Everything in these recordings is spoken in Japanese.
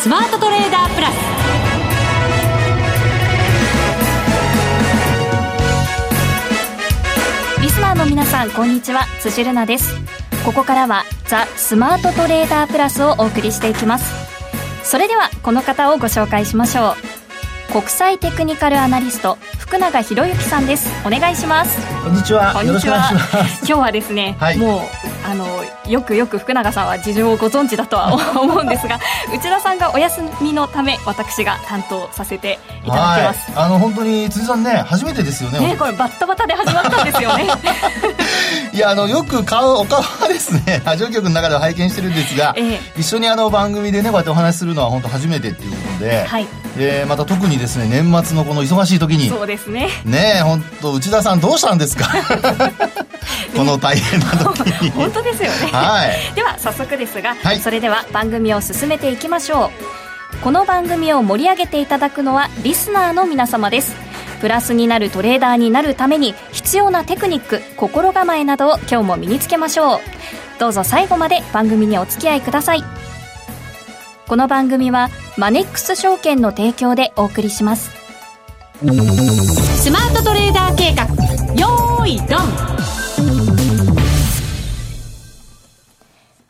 スマートトレーダープラス。リスナーの皆さんこんにちは。辻るなです。ここからはザ・スマートトレーダープラスをお送りしていきます。それではこの方をご紹介しましょう。国際テクニカルアナリスト福永博之さんです。お願いします。こんにちは。こんにちは。今日はですね、はい、もうあのよくよく福永さんは事情をご存知だとは 思うんですが内田さんがお休みのため私が担当させていただきます、あの本当に辻さんね初めてですよねねこれバッタバタで始まったんですよね。いやあのよく顔お顔はですねラジオ局の中では拝見してるんですが、ええ、一緒にあの番組でねこうやってお話しするのは本当初めてっていうことで、はい、でまた特にですね年末のこの忙しい時にそうですね。ね本当内田さんどうしたんですか？この大変な時に。本当ですよね、はい、では早速ですが、はい、それでは番組を進めていきましょう。この番組を盛り上げていただくのはリスナーの皆様です。プラスになるトレーダーになるために必要なテクニック心構えなどを今日も身につけましょう。どうぞ最後まで番組にお付き合いください。この番組はマネックス証券の提供でお送りしますスマートトレーダー計画。よーいドン。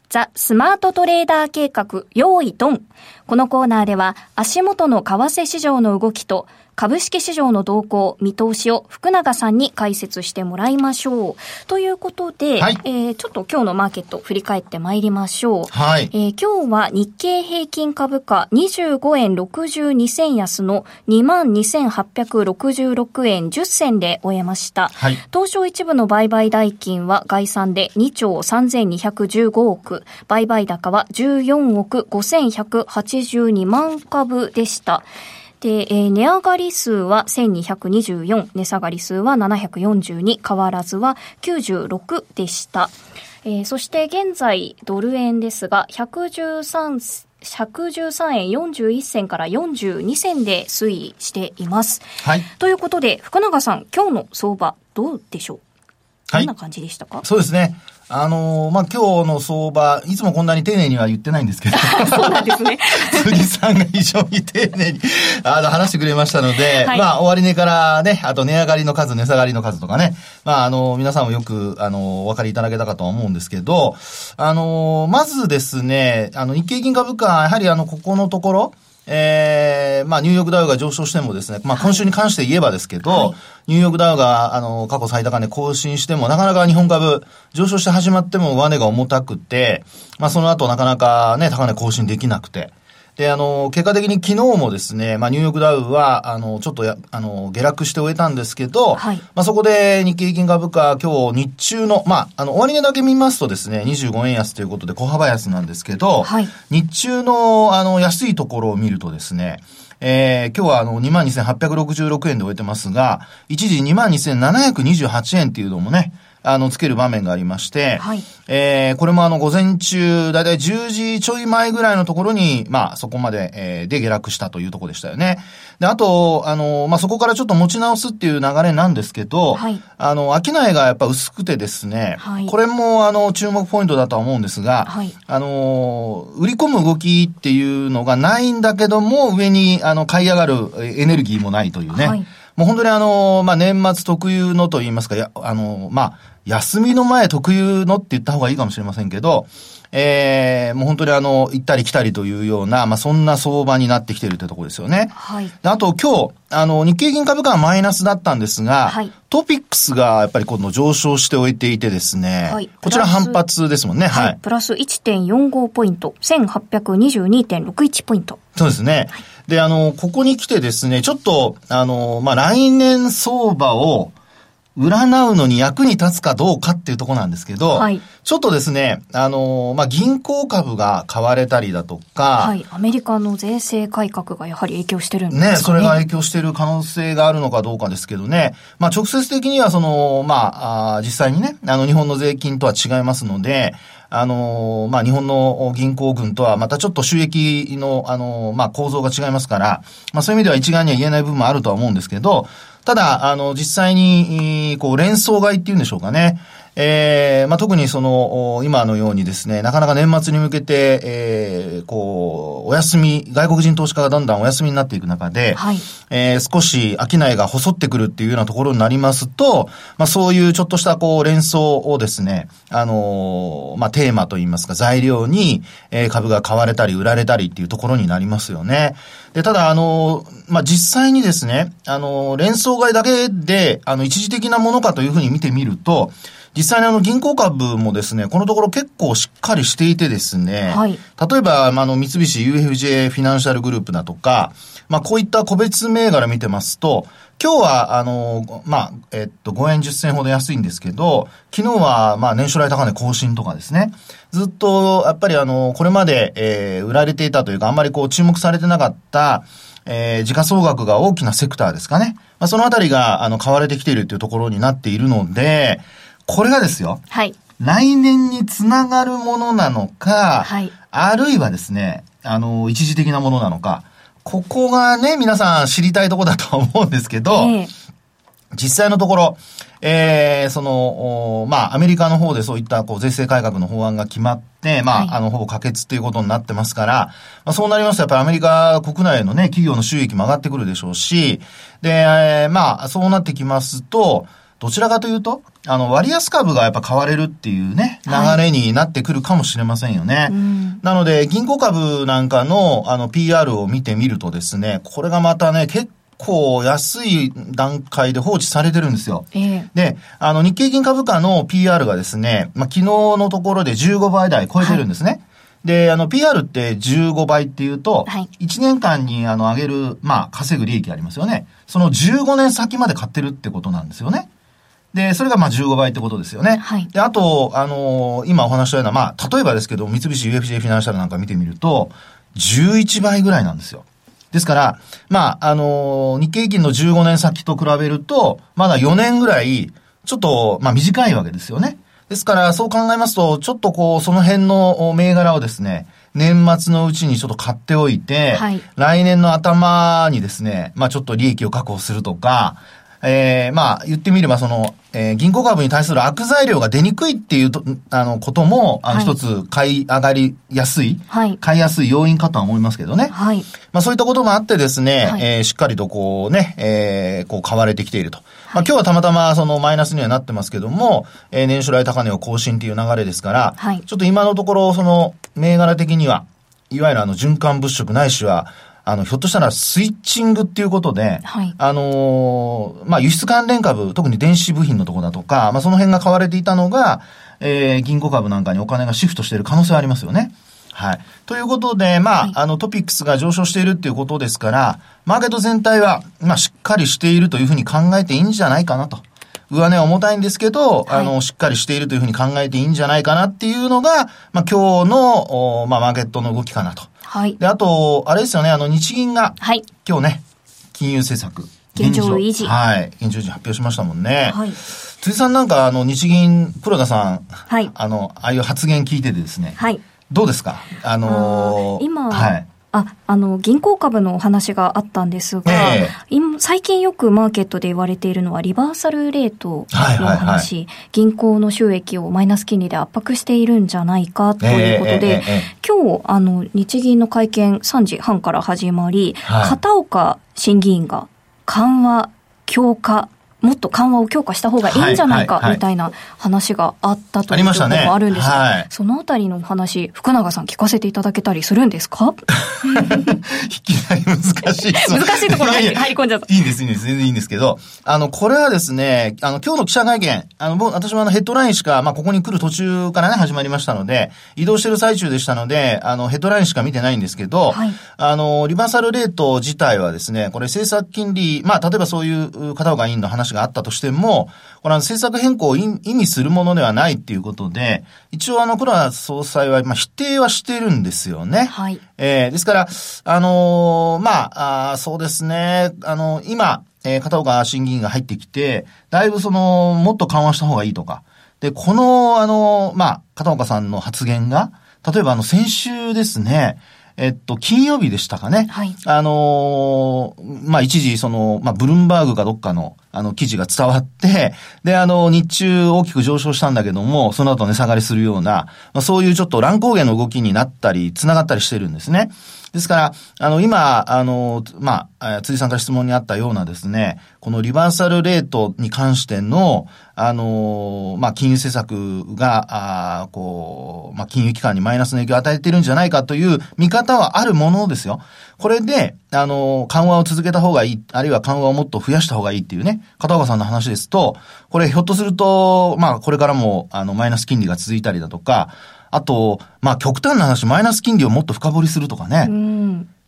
ザ・スマートトレーダー計画、用意ドン。このコーナーでは、足元の為替市場の動きと、株式市場の動向、見通しを福永さんに解説してもらいましょう。ということで、はい、えー、ちょっと今日のマーケット振り返ってまいりましょう。はい。えー、今日は日経平均株価25円62銭安の22,866円10銭で終えました。はい。東証一部の売買代金は概算で2兆3215億、売買高は14億5182万株でした。で、えー、値上がり数は1224、値下がり数は742、変わらずは96でした。えー、そして現在、ドル円ですが、113、113円41銭から42銭で推移しています。はい。ということで、福永さん、今日の相場、どうでしょう？どんな感じでしたか、そうですね。あのー、まあ、今日の相場、いつもこんなに丁寧には言ってないんですけど。そうなんですね。辻さんが非常に丁寧に、あの、話してくれましたので、はい、まあ、終値からね、あと値上がりの数、値下がりの数とかね、まあ、あの、皆さんもよく、あの、お分かりいただけたかとは思うんですけど、あのー、まずですね、あの、日経平均株価、やはりあの、ここのところ、ええー、まあ、ニューヨークダウが上昇してもですね、まあ、今週に関して言えばですけど、はい、ニューヨークダウが、あの、過去最高値更新しても、なかなか日本株上昇して始まっても上値が重たくて、まあ、その後なかなかね、高値更新できなくて、で、あの、結果的に昨日もですね、まあ、ニューヨークダウは、あの、ちょっとや、あの、下落して終えたんですけど、はい、まあ、そこで日経平均株価、今日日中の、まあ、あの、終値だけ見ますとですね、25円安ということで小幅安なんですけど、はい、日中の、あの、安いところを見るとですね、えー、今日はあの、22,866円で終えてますが、一時22,728円っていうのもね、あの、つける場面がありまして、はい、えー、これもあの、午前中、だいたい10時ちょい前ぐらいのところに、まあ、そこまで、えー、で下落したというところでしたよね。で、あと、あの、まあ、そこからちょっと持ち直すっていう流れなんですけど、はい、あの、商いがやっぱ薄くてですね、はい、これもあの、注目ポイントだとは思うんですが、はい、あの、売り込む動きっていうのがないんだけども、上に、あの、買い上がるエネルギーもないというね、はいもう本当にあの、まあ、年末特有のと言いますか、や、あの、まあ、休みの前特有のって言った方がいいかもしれませんけど、ええー、もう本当にあの、行ったり来たりというような、まあ、そんな相場になってきてるってとこですよね。はい。あと今日、あの、日経銀株価はマイナスだったんですが、はい、トピックスがやっぱり今度上昇しておいていてですね、はい、こちら反発ですもんね。はい。プラス1.45ポイント、1822.61ポイント。そうですね。はいで、あの、ここに来てですね、ちょっと、あの、まあ、来年相場を、占うのに役に立つかどうかっていうところなんですけど、はい、ちょっとですね、あの、まあ、銀行株が買われたりだとか、はい、アメリカの税制改革がやはり影響してるんですかね。ね、それが影響している可能性があるのかどうかですけどね、まあ、直接的にはその、まあ、あ実際にね、あの、日本の税金とは違いますので、あの、まあ、日本の銀行群とはまたちょっと収益の、あの、まあ、構造が違いますから、まあ、そういう意味では一概には言えない部分もあるとは思うんですけど、ただ、あの、実際に、こう、連想買いっていうんでしょうかね。えー、まあ、特にその、今のようにですね、なかなか年末に向けて、えー、こう、お休み、外国人投資家がだんだんお休みになっていく中で、はい、えー、少し商いが細ってくるっていうようなところになりますと、まあ、そういうちょっとしたこう、連想をですね、あのまあ、テーマといいますか、材料に、えー、株が買われたり売られたりっていうところになりますよね。で、ただ、あの、まあ、実際にですね、あの、連想買いだけで、あの、一時的なものかというふうに見てみると、実際にあの銀行株もですね、このところ結構しっかりしていてですね、はい、例えば、まあ、あの、三菱 UFJ フィナンシャルグループだとか、まあ、こういった個別銘柄見てますと、今日は、あの、まあ、えっと、5円10銭ほど安いんですけど、昨日は、まあ、年初来高値更新とかですね、ずっと、やっぱりあの、これまで、えー、売られていたというか、あんまりこう、注目されてなかった、えー、時価総額が大きなセクターですかね。まあ、そのあたりが、あの、買われてきているというところになっているので、これがですよ。はい。来年につながるものなのか、はい。あるいはですね、あの、一時的なものなのか、ここがね、皆さん知りたいところだと思うんですけど、えー、実際のところ、えー、その、まあ、アメリカの方でそういった、こう、税制改革の法案が決まって、まあ、はい、あの、ほぼ可決っていうことになってますから、まあ、そうなりますと、やっぱりアメリカ国内のね、企業の収益も上がってくるでしょうし、で、えー、まあ、そうなってきますと、どちらかというと、あの、割安株がやっぱ買われるっていうね、流れになってくるかもしれませんよね。はいなので、銀行株なんかの、あの、PR を見てみるとですね、これがまたね、結構安い段階で放置されてるんですよ。えー、で、あの、日経金株価の PR がですね、まあ、昨日のところで15倍台超えてるんですね。はいで、あの、PR って15倍っていうと、はい、1年間にあの、上げる、まあ、稼ぐ利益ありますよね。その15年先まで買ってるってことなんですよね。で、それがまあ15倍ってことですよね。はい。で、あと、あのー、今お話したような、まあ、例えばですけど、三菱 UFJ フィナンシャルなんか見てみると、11倍ぐらいなんですよ。ですから、まあ、あのー、日経平均の15年先と比べると、まだ4年ぐらい、ちょっと、まあ短いわけですよね。ですから、そう考えますと、ちょっとこう、その辺の銘柄をですね、年末のうちにちょっと買っておいて、はい、来年の頭にですね、まあちょっと利益を確保するとか、えー、まあ、言ってみれば、その、えー、銀行株に対する悪材料が出にくいっていうと、あの、ことも、あの、一つ買い上がりやすい、はい、買いやすい要因かとは思いますけどね。はい。まあ、そういったこともあってですね、はい、えー、しっかりとこうね、えー、こう買われてきていると。まあ、今日はたまたまそのマイナスにはなってますけども、えー、年初来高値を更新っていう流れですから、はい、ちょっと今のところ、その、銘柄的には、いわゆるあの、循環物色ないしは、あの、ひょっとしたらスイッチングっていうことで、はい、あのー、まあ、輸出関連株、特に電子部品のとこだとか、まあ、その辺が買われていたのが、えー、銀行株なんかにお金がシフトしている可能性はありますよね。はい。ということで、まあ、はい、あの、トピックスが上昇しているっていうことですから、マーケット全体は、まあ、しっかりしているというふうに考えていいんじゃないかなと。上値は重たいんですけど、はい、あの、しっかりしているというふうに考えていいんじゃないかなっていうのが、まあ、今日の、まあ、マーケットの動きかなと。はい。で、あと、あれですよね、あの、日銀が、はい。今日ね、金融政策。現状維持。はい。現状維持発表しましたもんね。はい。辻さんなんか、あの、日銀、黒田さん、はい。あの、ああいう発言聞いててですね。はい。どうですか？あのー、今、はい。あ、あの、銀行株のお話があったんですが、えー、最近よくマーケットで言われているのはリバーサルレートの話、はいはいはい、銀行の収益をマイナス金利で圧迫しているんじゃないかということで、えーえー、今日、あの、日銀の会見3時半から始まり、はい、片岡審議員が緩和、強化、もっと緩和を強化した方がいいんじゃないか、みたいな話があったということもあるんですが、はい、そのあたりの話、福永さん聞かせていただけたりするんですか？いきなり難しい。難しいところに入り込んじゃった。いいんです、いいんです、全然いいんですけど、あの、これはですね、あの、今日の記者会見、あの、僕、私もあの、ヘッドラインしか、まあ、ここに来る途中からね、始まりましたので、移動してる最中でしたので、あの、ヘッドラインしか見てないんですけど、はい、あの、リバーサルレート自体はですね、これ政策金利、まあ、例えばそういう片岡委員の話があったとしても、も、これは政策変更を意味するものではないっていうことで、一応あの、黒田総裁は、まあ、否定はしてるんですよね。はい。えー、ですから、あのー、まあ、あそうですね、あの、今、えー、片岡審議員が入ってきて、だいぶその、もっと緩和した方がいいとか。で、この、あの、まあ、片岡さんの発言が、例えばあの、先週ですね、えっと、金曜日でしたかね。はい。あのー、まあ、一時、その、まあ、ブルンバーグかどっかの、あの、記事が伝わって、で、あの、日中大きく上昇したんだけども、その後値下がりするような、まあ、そういうちょっと乱高下の動きになったり、繋がったりしてるんですね。ですから、あの、今、あの、まあ、辻さんから質問にあったようなですね、このリバーサルレートに関しての、あの、まあ、金融政策が、あこう、まあ、金融機関にマイナスの影響を与えてるんじゃないかという見方はあるものですよ。これで、あの、緩和を続けた方がいい、あるいは緩和をもっと増やした方がいいっていうね、片岡さんの話ですと、これひょっとすると、まあ、これからも、あの、マイナス金利が続いたりだとか、あと、まあ極端な話、マイナス金利をもっと深掘りするとかね。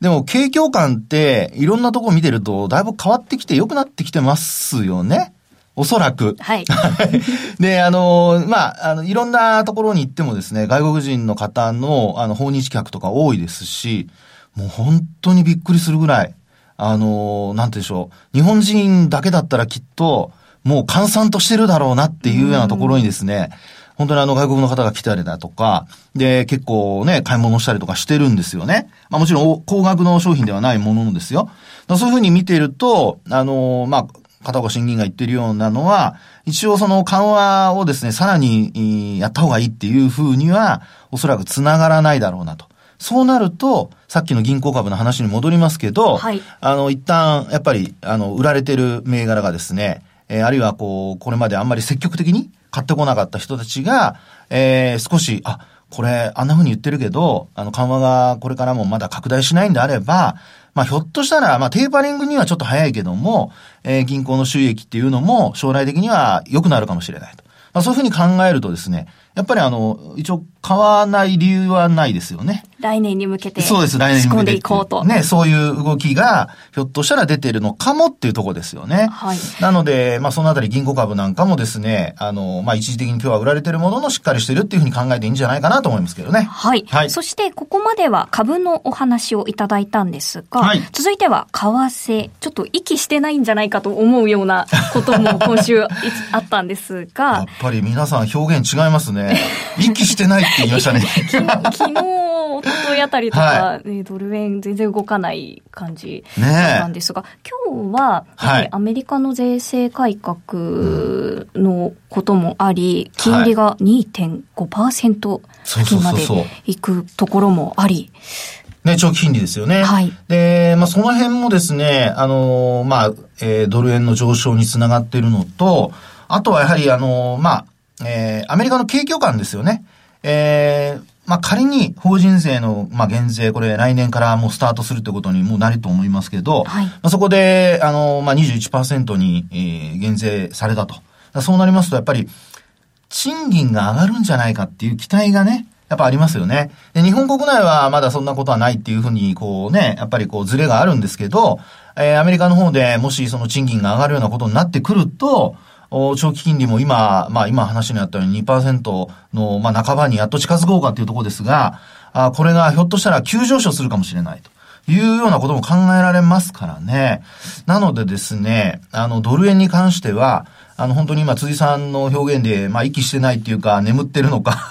でも、景況感って、いろんなとこ見てると、だいぶ変わってきて良くなってきてますよね。おそらく。はい。で、あの、まあ、あの、いろんなところに行ってもですね、外国人の方の、あの、訪日客とか多いですし、もう本当にびっくりするぐらい、あの、なんてでしょう。日本人だけだったらきっと、もう閑散としてるだろうなっていうようなところにですね、本当にあの外国の方が来たりだとか、で、結構ね、買い物したりとかしてるんですよね。まあもちろん高額の商品ではないものですよ。そういうふうに見ていると、あの、まあ、片岡審議員が言ってるようなのは、一応その緩和をですね、さらにやった方がいいっていうふうには、おそらく繋がらないだろうなと。そうなると、さっきの銀行株の話に戻りますけど、はい、あの、一旦、やっぱり、あの、売られてる銘柄がですね、えー、あるいはこう、これまであんまり積極的に買ってこなかった人たちが、えー、少し、あ、これ、あんな風に言ってるけど、あの、緩和がこれからもまだ拡大しないんであれば、まあ、ひょっとしたら、まあ、テーパリングにはちょっと早いけども、えー、銀行の収益っていうのも将来的には良くなるかもしれないと。まあ、そういうふうに考えるとですね、やっぱりあの、一応買わない理由はないですよね。来年に向けて。そうです、来年に向けて。仕込んでいこうと。ね、そういう動きが、ひょっとしたら出てるのかもっていうところですよね。はい。なので、まあ、そのあたり銀行株なんかもですね、あの、まあ、一時的に今日は売られてるもののしっかりしてるっていうふうに考えていいんじゃないかなと思いますけどね。はい。はい。そして、ここまでは株のお話をいただいたんですが、はい。続いては、為替。ちょっと息してないんじゃないかと思うようなことも今週 あったんですが。やっぱり皆さん表現違いますね。息してないって言いましたね。昨日、おとといあたりとか、はい、ドル円全然動かない感じだったんですが、ね、今日は、はい、アメリカの税制改革のこともあり、金利が2.5%付近までいくところもあり、ね、長期金利ですよね。はい。で、まあ、その辺もですね、あの、まあ、えー、ドル円の上昇につながっているのと、あとはやはり、あの、まあ、えー、アメリカの景況感ですよね。えー、まあ、仮に法人税の、まあ、減税、これ来年からもうスタートするってことにもうなると思いますけど、はい、まあ、そこで、あの、まあ、21%に、えー、減税されたと。そうなりますと、やっぱり、賃金が上がるんじゃないかっていう期待がね、やっぱありますよね。で、日本国内はまだそんなことはないっていうふうに、こうね、やっぱりこうズレがあるんですけど、えー、アメリカの方でもしその賃金が上がるようなことになってくると、長期金利も今、まあ今話にあったように2%の、まあ半ばにやっと近づこうかっていうところですが、あこれがひょっとしたら急上昇するかもしれないと。いうようなことも考えられますからね。なのでですね、あの、ドル円に関しては、あの、本当に今、辻さんの表現で、まあ、息してないっていうか、眠ってるのか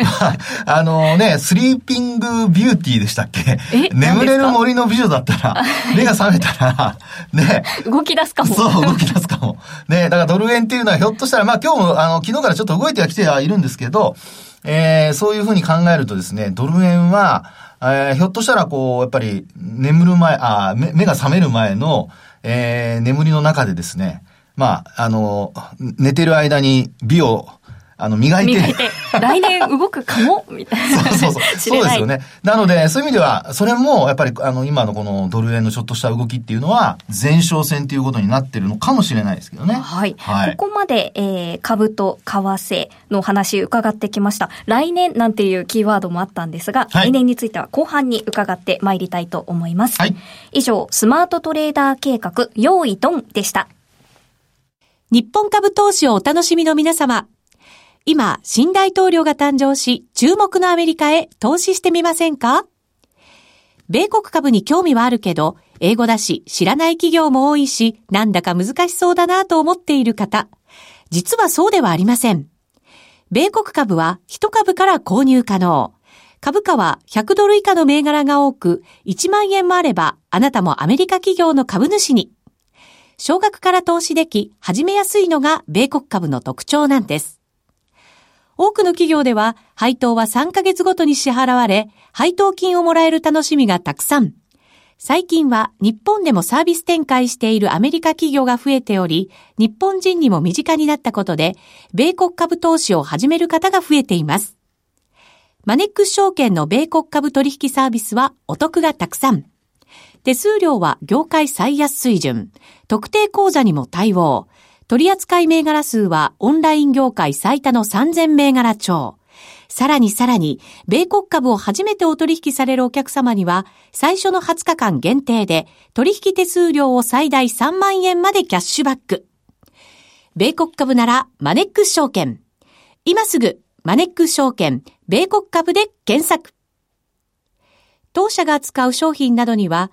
あのね、スリーピングビューティーでしたっけ？眠れる森の美女だったら、目が覚めたら、ね。動き出すかも。そう、動き出すかも。ね、だからドル円っていうのはひょっとしたら、まあ今日も、あの、昨日からちょっと動いてはきてはいるんですけど、えー、そういうふうに考えるとですね、ドル円は、えー、ひょっとしたらこう、やっぱり眠る前、あ目目が覚める前の、えー、眠りの中でですね、まあ、あの、寝てる間に美を、あの、磨いて。磨いて、来年動くかも？みたいな。そうそうそう。そうですよね。なので、そういう意味では、それも、やっぱり、あの、今のこのドル円のちょっとした動きっていうのは、前哨戦っていうことになってるのかもしれないですけどね。はい。はい、ここまで、えー、株と為替の話伺ってきました。来年なんていうキーワードもあったんですが、はい、来年については後半に伺ってまいりたいと思います。はい。以上、スマートトレーダー計画、用意ドンでした。日本株投資をお楽しみの皆様。今、新大統領が誕生し、注目のアメリカへ投資してみませんか？米国株に興味はあるけど、英語だし、知らない企業も多いし、なんだか難しそうだなと思っている方。実はそうではありません。米国株は1株から購入可能。株価は100ドル以下の銘柄が多く、1万円もあれば、あなたもアメリカ企業の株主に。少額から投資でき、始めやすいのが米国株の特徴なんです。多くの企業では、配当は3ヶ月ごとに支払われ、配当金をもらえる楽しみがたくさん。最近は日本でもサービス展開しているアメリカ企業が増えており、日本人にも身近になったことで、米国株投資を始める方が増えています。マネックス証券の米国株取引サービスはお得がたくさん。手数料は業界最安水準。特定口座にも対応。取扱銘柄数はオンライン業界最多の3000銘柄超。さらにさらに、米国株を初めてお取引されるお客様には、最初の20日間限定で、取引手数料を最大3万円までキャッシュバック。米国株なら、マネックス証券。今すぐ、マネックス証券、米国株で検索。当社が扱う商品などには、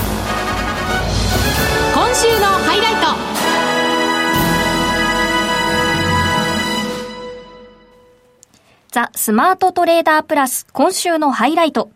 ザ・スマートトレーダープラス今週のハイライト。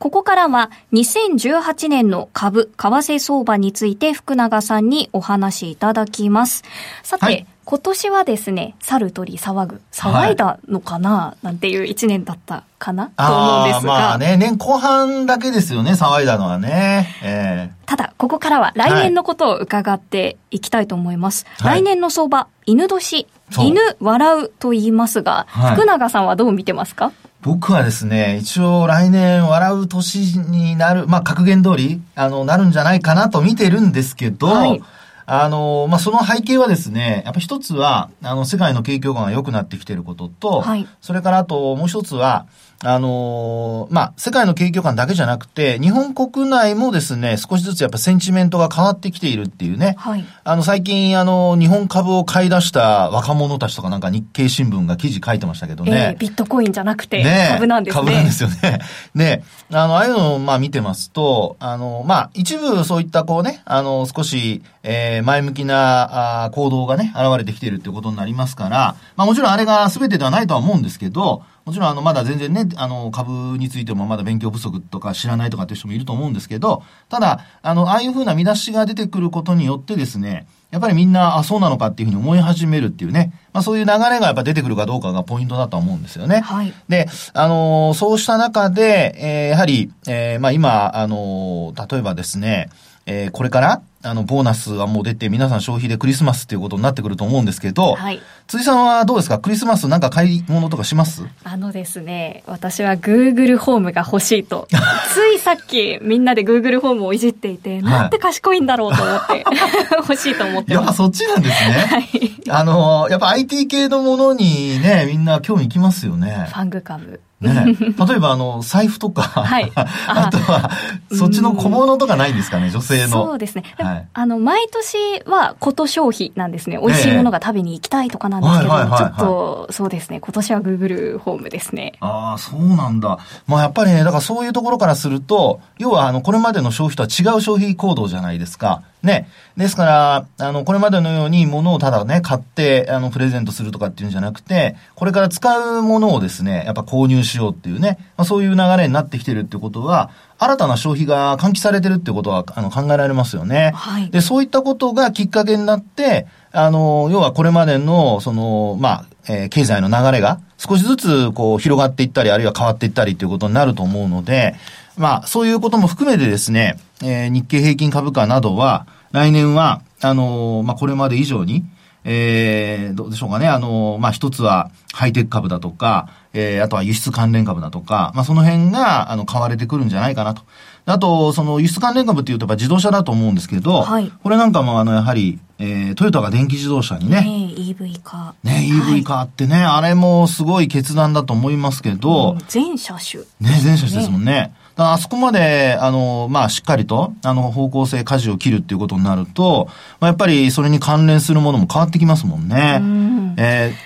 ここからは2018年の株、為替相場について福永さんにお話しいただきます。さて、はい、今年はですね、猿鳥騒ぐ、騒いだのかな、はい、なんていう一年だったかなと思うんですが。まあね、年後半だけですよね、騒いだのはね。えー、ただ、ここからは来年のことを伺っていきたいと思います。はい、来年の相場、犬年、犬笑うと言いますが、はい、福永さんはどう見てますか？僕はですね、一応来年笑う年になる、まあ格言通り、あの、なるんじゃないかなと見てるんですけど、はい、あの、まあ、その背景はですね、やっぱ一つは、あの、世界の景況感が良くなってきていることと、はい、それからあともう一つは、あのー、まあ、世界の景況感だけじゃなくて、日本国内もですね、少しずつやっぱセンチメントが変わってきているっていうね。はい。あの、最近、あの、日本株を買い出した若者たちとかなんか日経新聞が記事書いてましたけどね。えー、ビットコインじゃなくて、株なんですね。株なんですよね。ね、あの、ああいうのを、まあ見てますと、あの、まあ、一部そういったこうね、あの、少し、えー、前向きな、あ行動がね、現れてきているっていうことになりますから、まあもちろんあれが全てではないとは思うんですけど、もちろんあのまだ全然ね、あの株についてもまだ勉強不足とか知らないとかっていう人もいると思うんですけど、ただ、あの、ああいうふうな見出しが出てくることによってですね、やっぱりみんな、あ、そうなのかっていうふうに思い始めるっていうね、まあそういう流れがやっぱ出てくるかどうかがポイントだと思うんですよね。はい。で、あのそうした中で、えー、やはり、えー、まあ今、あの例えばですね、えー、これから、あの、ボーナスはもう出て、皆さん消費でクリスマスっていうことになってくると思うんですけど、はい。辻さんはどうですか？クリスマスなんか買い物とかします？あのですね、私は Google ホームが欲しいと。ついさっきみんなで Google ホームをいじっていて、なんて賢いんだろうと思って、欲しいと思ってやっぱそっちなんですね。はい。あの、やっぱ IT 系のものにね、みんな興味いきますよね。ファング株。ね、例えばあの、財布とか、はい、あとは、そっちの小物とかないんですかね、女性の。そうですね。はい、あの、毎年はこと消費なんですね。美味しいものが食べに行きたいとかなんですけど、ちょっと、そうですね、今年は Google ホームですね。ああ、そうなんだ。まあやっぱりね、だからそういうところからすると、要はあの、これまでの消費とは違う消費行動じゃないですか。ね。ですから、あの、これまでのように物をただね、買って、あの、プレゼントするとかっていうんじゃなくて、これから使うものをですね、やっぱ購入しようっていうね、まあ、そういう流れになってきてるってことは、新たな消費が喚起されてるってことは、あの、考えられますよね。はい。で、そういったことがきっかけになって、あの、要はこれまでの、その、まあ、えー、経済の流れが少しずつ、こう、広がっていったり、あるいは変わっていったりということになると思うので、まあ、そういうことも含めてですね、えー、日経平均株価などは、来年は、あのー、まあ、これまで以上に、えー、どうでしょうかね。あの、まあ、一つはハイテク株だとか、えー、あとは輸出関連株だとか、まあ、その辺が、あの、買われてくるんじゃないかなと。あと、その輸出関連株っていうとやっぱ自動車だと思うんですけど、はい、これなんかもあの、やはり、えー、トヨタが電気自動車にね。ね EV 化。ね EV 化ってね、はい、あれもすごい決断だと思いますけど。うん、全車種。ね、全車種ですもんね。ねあそこまで、あの、まあ、しっかりと、あの、方向性、舵を切るっていうことになると、まあ、やっぱりそれに関連するものも変わってきますもんね。うんえー、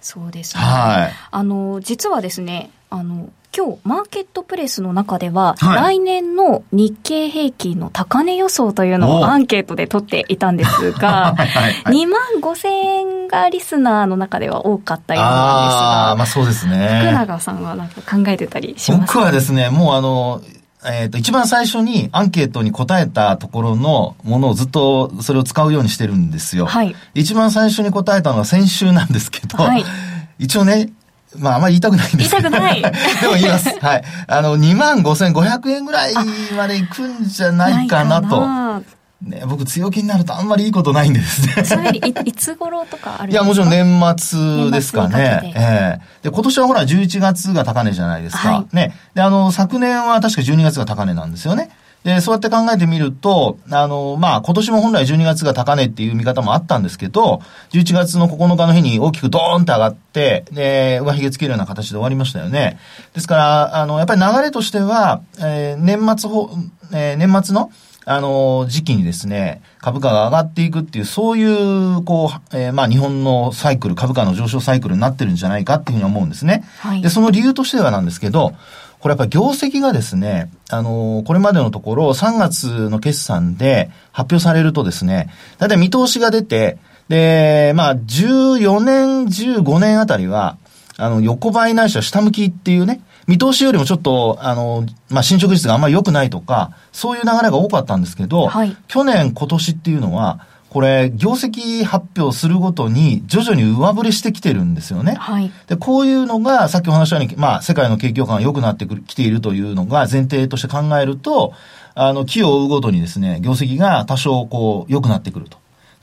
そうですね。はい。あの、実はですね、あの、今日、マーケットプレスの中では、はい、来年の日経平均の高値予想というのをアンケートで取っていたんですが、はいはいはい、2万5千円がリスナーの中では多かったようなんですが、あまあそうですね。福永さんはなんか考えてたりします僕はですね、もうあの、えっ、ー、と、一番最初にアンケートに答えたところのものをずっとそれを使うようにしてるんですよ。はい。一番最初に答えたのは先週なんですけど、はい、一応ね、まあ、あんまり言いたくないんです言いたくない。でも言います。はい。あの、25,500円ぐらいまでいくんじゃないかなと。ね、僕強気になるとあんまりいいことないんですね。それいいつ頃とかあるいや、もちろん年末ですかね。ええー、で、今年はほら11月が高値じゃないですか。はい、ね。で、あの、昨年は確か12月が高値なんですよね。で、そうやって考えてみると、あの、まあ、今年も本来12月が高値っていう見方もあったんですけど、11月の9日の日に大きくドーンって上がって、で、上髭つけるような形で終わりましたよね。ですから、あの、やっぱり流れとしては、えー、年末ほ、えー、年末の、あの、時期にですね、株価が上がっていくっていう、そういう、こう、えー、まあ日本のサイクル、株価の上昇サイクルになってるんじゃないかっていうふうに思うんですね。はい、で、その理由としてはなんですけど、これやっぱり業績がですね、あの、これまでのところ3月の決算で発表されるとですね、だいたい見通しが出て、で、まあ、14年、15年あたりは、あの、横ばいないしは下向きっていうね、見通しよりもちょっと、あの、まあ、進捗率があんまり良くないとか、そういう流れが多かったんですけど、はい、去年、今年っていうのは、これ、業績発表するごとに徐々に上振れしてきてるんですよね。はい。で、こういうのが、さっきお話したように、まあ、世界の景況感が良くなってきているというのが前提として考えると、あの、木を追うごとにですね、業績が多少こう、良くなってくると。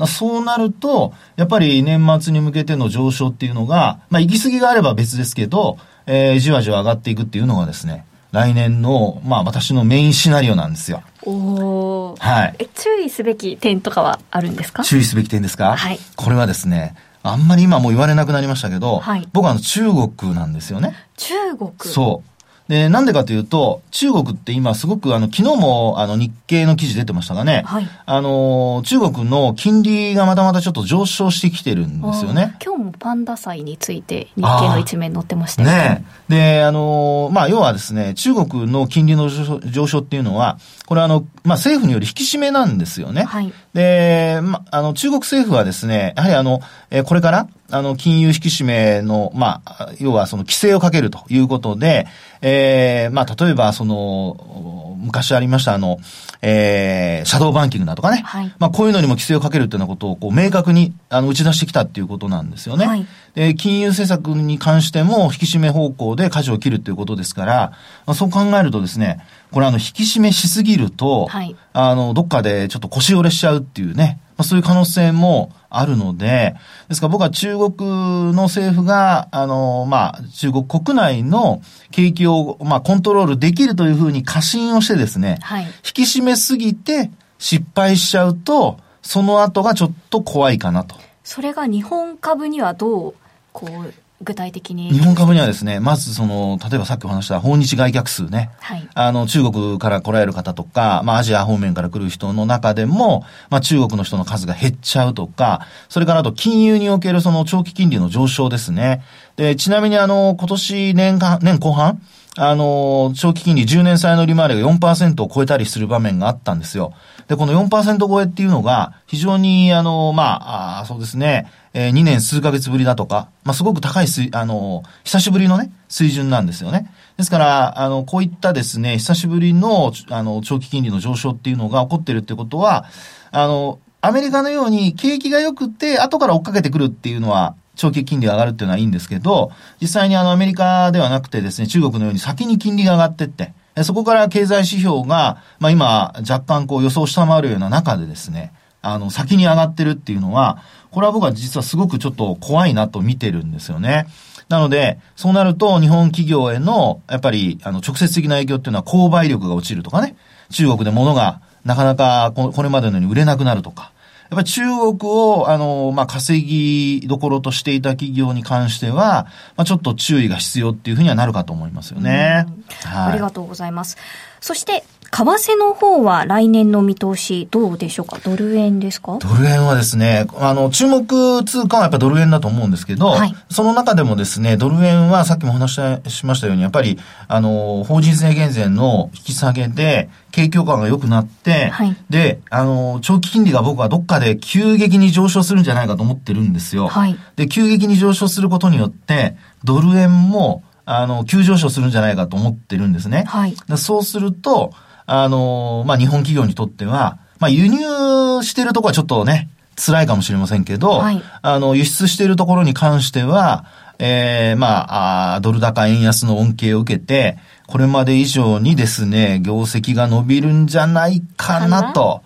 そうなると、やっぱり年末に向けての上昇っていうのが、まあ、行き過ぎがあれば別ですけど、えー、じわじわ上がっていくっていうのがですね、来年の、まあ、私のメインシナリオなんですよ。おはい。注意すべき点とかはあるんですか？注意すべき点ですか？はい。これはですね、あんまり今もう言われなくなりましたけど、はい、僕はあの中国なんですよね。中国そう。で、なんでかというと、中国って今すごく、あの、昨日も、あの、日経の記事出てましたがね、はい、あの、中国の金利がまたまたちょっと上昇してきてるんですよね。今日もパンダ祭について日経の一面載ってましたよね。で、あの、まあ、要はですね、中国の金利の上昇っていうのは、これはあの、まあ、政府により引き締めなんですよね。はい、で、まあ、あの、中国政府はですね、やはりあの、えこれから、あの、金融引き締めの、まあ、要はその規制をかけるということで、えー、まあ、例えばその、昔ありましたあの、えー、シャドーバンキングだとかね。はい、まあ、こういうのにも規制をかけるっていうようなことを、こう、明確に、あの、打ち出してきたっていうことなんですよね。はい、で、金融政策に関しても、引き締め方向で舵を切るっていうことですから、まあ、そう考えるとですね、これあの、引き締めしすぎると、はい、あの、どっかでちょっと腰折れしちゃうっていうね、まあ、そういう可能性もあるので、ですから僕は中国の政府が、あの、まあ、中国国内の景気を、まあ、コントロールできるというふうに過信をしてですね、はい、引き締めすぎて失敗しちゃうと、その後がちょっと怖いかなと。それが日本株にはどう、こう、具体的に日本株にはですね、まずその、例えばさっきお話した訪日外客数ね。はい。あの、中国から来られる方とか、まあアジア方面から来る人の中でも、まあ中国の人の数が減っちゃうとか、それからあと金融におけるその長期金利の上昇ですね。で、ちなみにあの、今年年間、年後半、あの、長期金利10年債の利回りが4%を超えたりする場面があったんですよ。で、この4%超えっていうのが、非常に、あの、まあ、あそうですね、えー、2年数ヶ月ぶりだとか、まあ、すごく高い水、あの、久しぶりのね、水準なんですよね。ですから、あの、こういったですね、久しぶりの、あの、長期金利の上昇っていうのが起こってるってことは、あの、アメリカのように景気が良くて、後から追っかけてくるっていうのは、長期金利が上がるっていうのはいいんですけど、実際にあのアメリカではなくてですね、中国のように先に金利が上がってって、そこから経済指標が、まあ今、若干こう予想下回るような中でですね、あの、先に上がってるっていうのは、これは僕は実はすごくちょっと怖いなと見てるんですよね。なので、そうなると日本企業への、やっぱり、あの、直接的な影響っていうのは購買力が落ちるとかね、中国で物がなかなかこれまでのように売れなくなるとか、やっぱり中国を、あの、まあ、稼ぎどころとしていた企業に関しては、まあ、ちょっと注意が必要っていうふうにはなるかと思いますよね。はい、ありがとうございます。そして、為替の方は来年の見通しどうでしょうか？ドル円ですか？ドル円はですね、あの、注目通貨はやっぱドル円だと思うんですけど、はい、その中でもですね、ドル円はさっきも話しましたように、やっぱり、あの、法人税減税の引き下げで、景況感が良くなって、はい、で、あの、長期金利が僕はどっかで急激に上昇するんじゃないかと思ってるんですよ。はい、で、急激に上昇することによって、ドル円も、あの、急上昇するんじゃないかと思ってるんですね。はい、そうすると、あの、まあ、日本企業にとっては、まあ、輸入してるとこはちょっとね、辛いかもしれませんけど、はい、あの、輸出しているところに関しては、ええー、まああ、ドル高円安の恩恵を受けて、これまで以上にですね、業績が伸びるんじゃないかなと。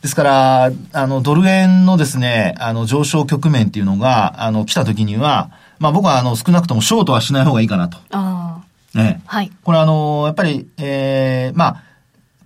ですから、あの、ドル円のですね、あの、上昇局面っていうのが、あの、来た時には、まあ僕はあの、少なくともショートはしない方がいいかなと。ああ。ね。はい。これあの、やっぱり、ええー、まあ、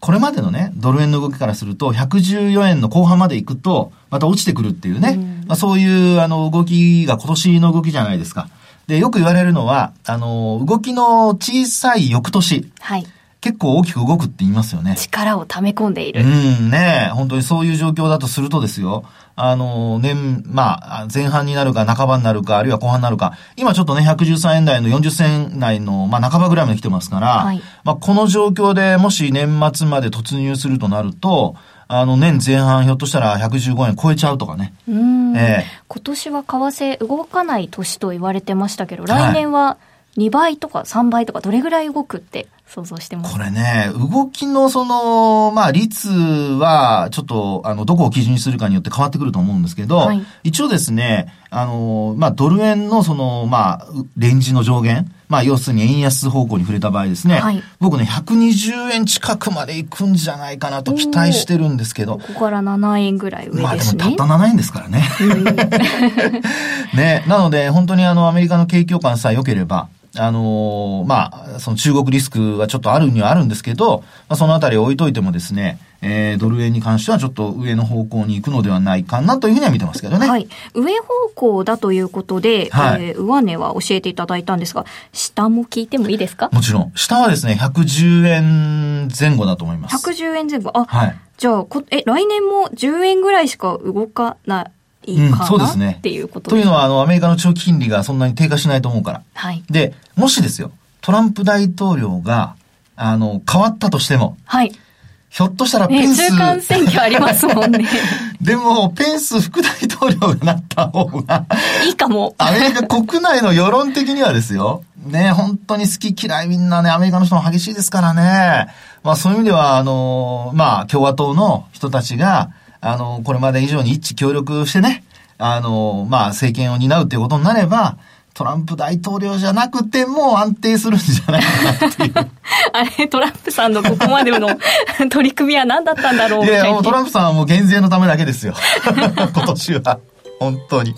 これまでのね、ドル円の動きからすると、114円の後半まで行くと、また落ちてくるっていうね、うん、まあ、そういうあの動きが今年の動きじゃないですか。で、よく言われるのは、あの、動きの小さい翌年。はい。結構大きく動くって言いますよね。力を溜め込んでいる。うんね本当にそういう状況だとするとですよ。あの、年、まあ、前半になるか、半ばになるか、あるいは後半になるか。今ちょっとね、113円台の40銭台の、まあ、半ばぐらいまで来てますから、はい、まあ、この状況でもし年末まで突入するとなると、あの、年前半ひょっとしたら115円超えちゃうとかね。うん。ええー、今年は為替動かない年と言われてましたけど、来年は2倍とか3倍とかどれぐらい動くって想像してます？これね、動きのその、まあ、率は、ちょっと、あの、どこを基準にするかによって変わってくると思うんですけど、はい、一応ですね、あの、まあ、ドル円のその、まあ、レンジの上限、まあ、要するに円安方向に触れた場合ですね、はい、僕ね、120円近くまで行くんじゃないかなと期待してるんですけど。ここから7円ぐらい上ですね。まあ、でもたった7円ですからね。ね、なので、本当にあの、アメリカの景況感さえ良ければ、あのー、まあ、その中国リスクはちょっとあるにはあるんですけど、まあ、そのあたり置いといてもですね、えー、ドル円に関してはちょっと上の方向に行くのではないかなというふうには見てますけどね。はい。上方向だということで、はい、えー、上値は教えていただいたんですが、下も聞いてもいいですか？もちろん。下はですね、110円前後だと思います。110円前後。あ、はい。じゃあ、こえ、来年も10円ぐらいしか動かない。いいかな、うん、そうですね。っていうことというのは、あの、アメリカの長期金利がそんなに低下しないと思うから。はい。で、もしですよ、トランプ大統領が、あの、変わったとしても。はい。ひょっとしたらペンス、ね、中間選挙ありますもんね。でも、ペンス副大統領がなった方が。いいかも。アメリカ国内の世論的にはですよ。ね、本当に好き嫌いみんなね、アメリカの人も激しいですからね。まあそういう意味では、あの、まあ共和党の人たちが、あの、これまで以上に一致協力してね、あの、まあ、政権を担うっていうことになれば、トランプ大統領じゃなくても安定するんじゃないかなっていう。あれ、トランプさんのここまでの 取り組みは何だったんだろういや、もうトランプさんはもう減税のためだけですよ。今年は。本当に。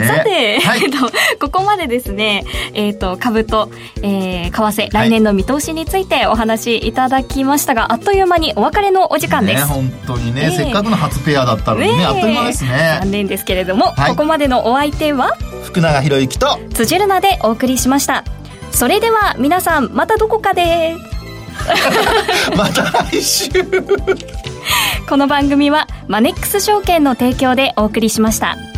ね、さて、はい、えっと、ここまでですね、えっ、と、株と、えー、為替、来年の見通しについてお話しいただきましたが、あっという間にお別れのお時間です。ね、本当にね、えー、せっかくの初ペアだったのにね、えー、あっという間ですね。残念ですけれども、はい、ここまでのお相手は、福永博之と、辻るなでお送りしました。それでは、皆さん、またどこかで。また来週 この番組はマネックス証券の提供でお送りしました。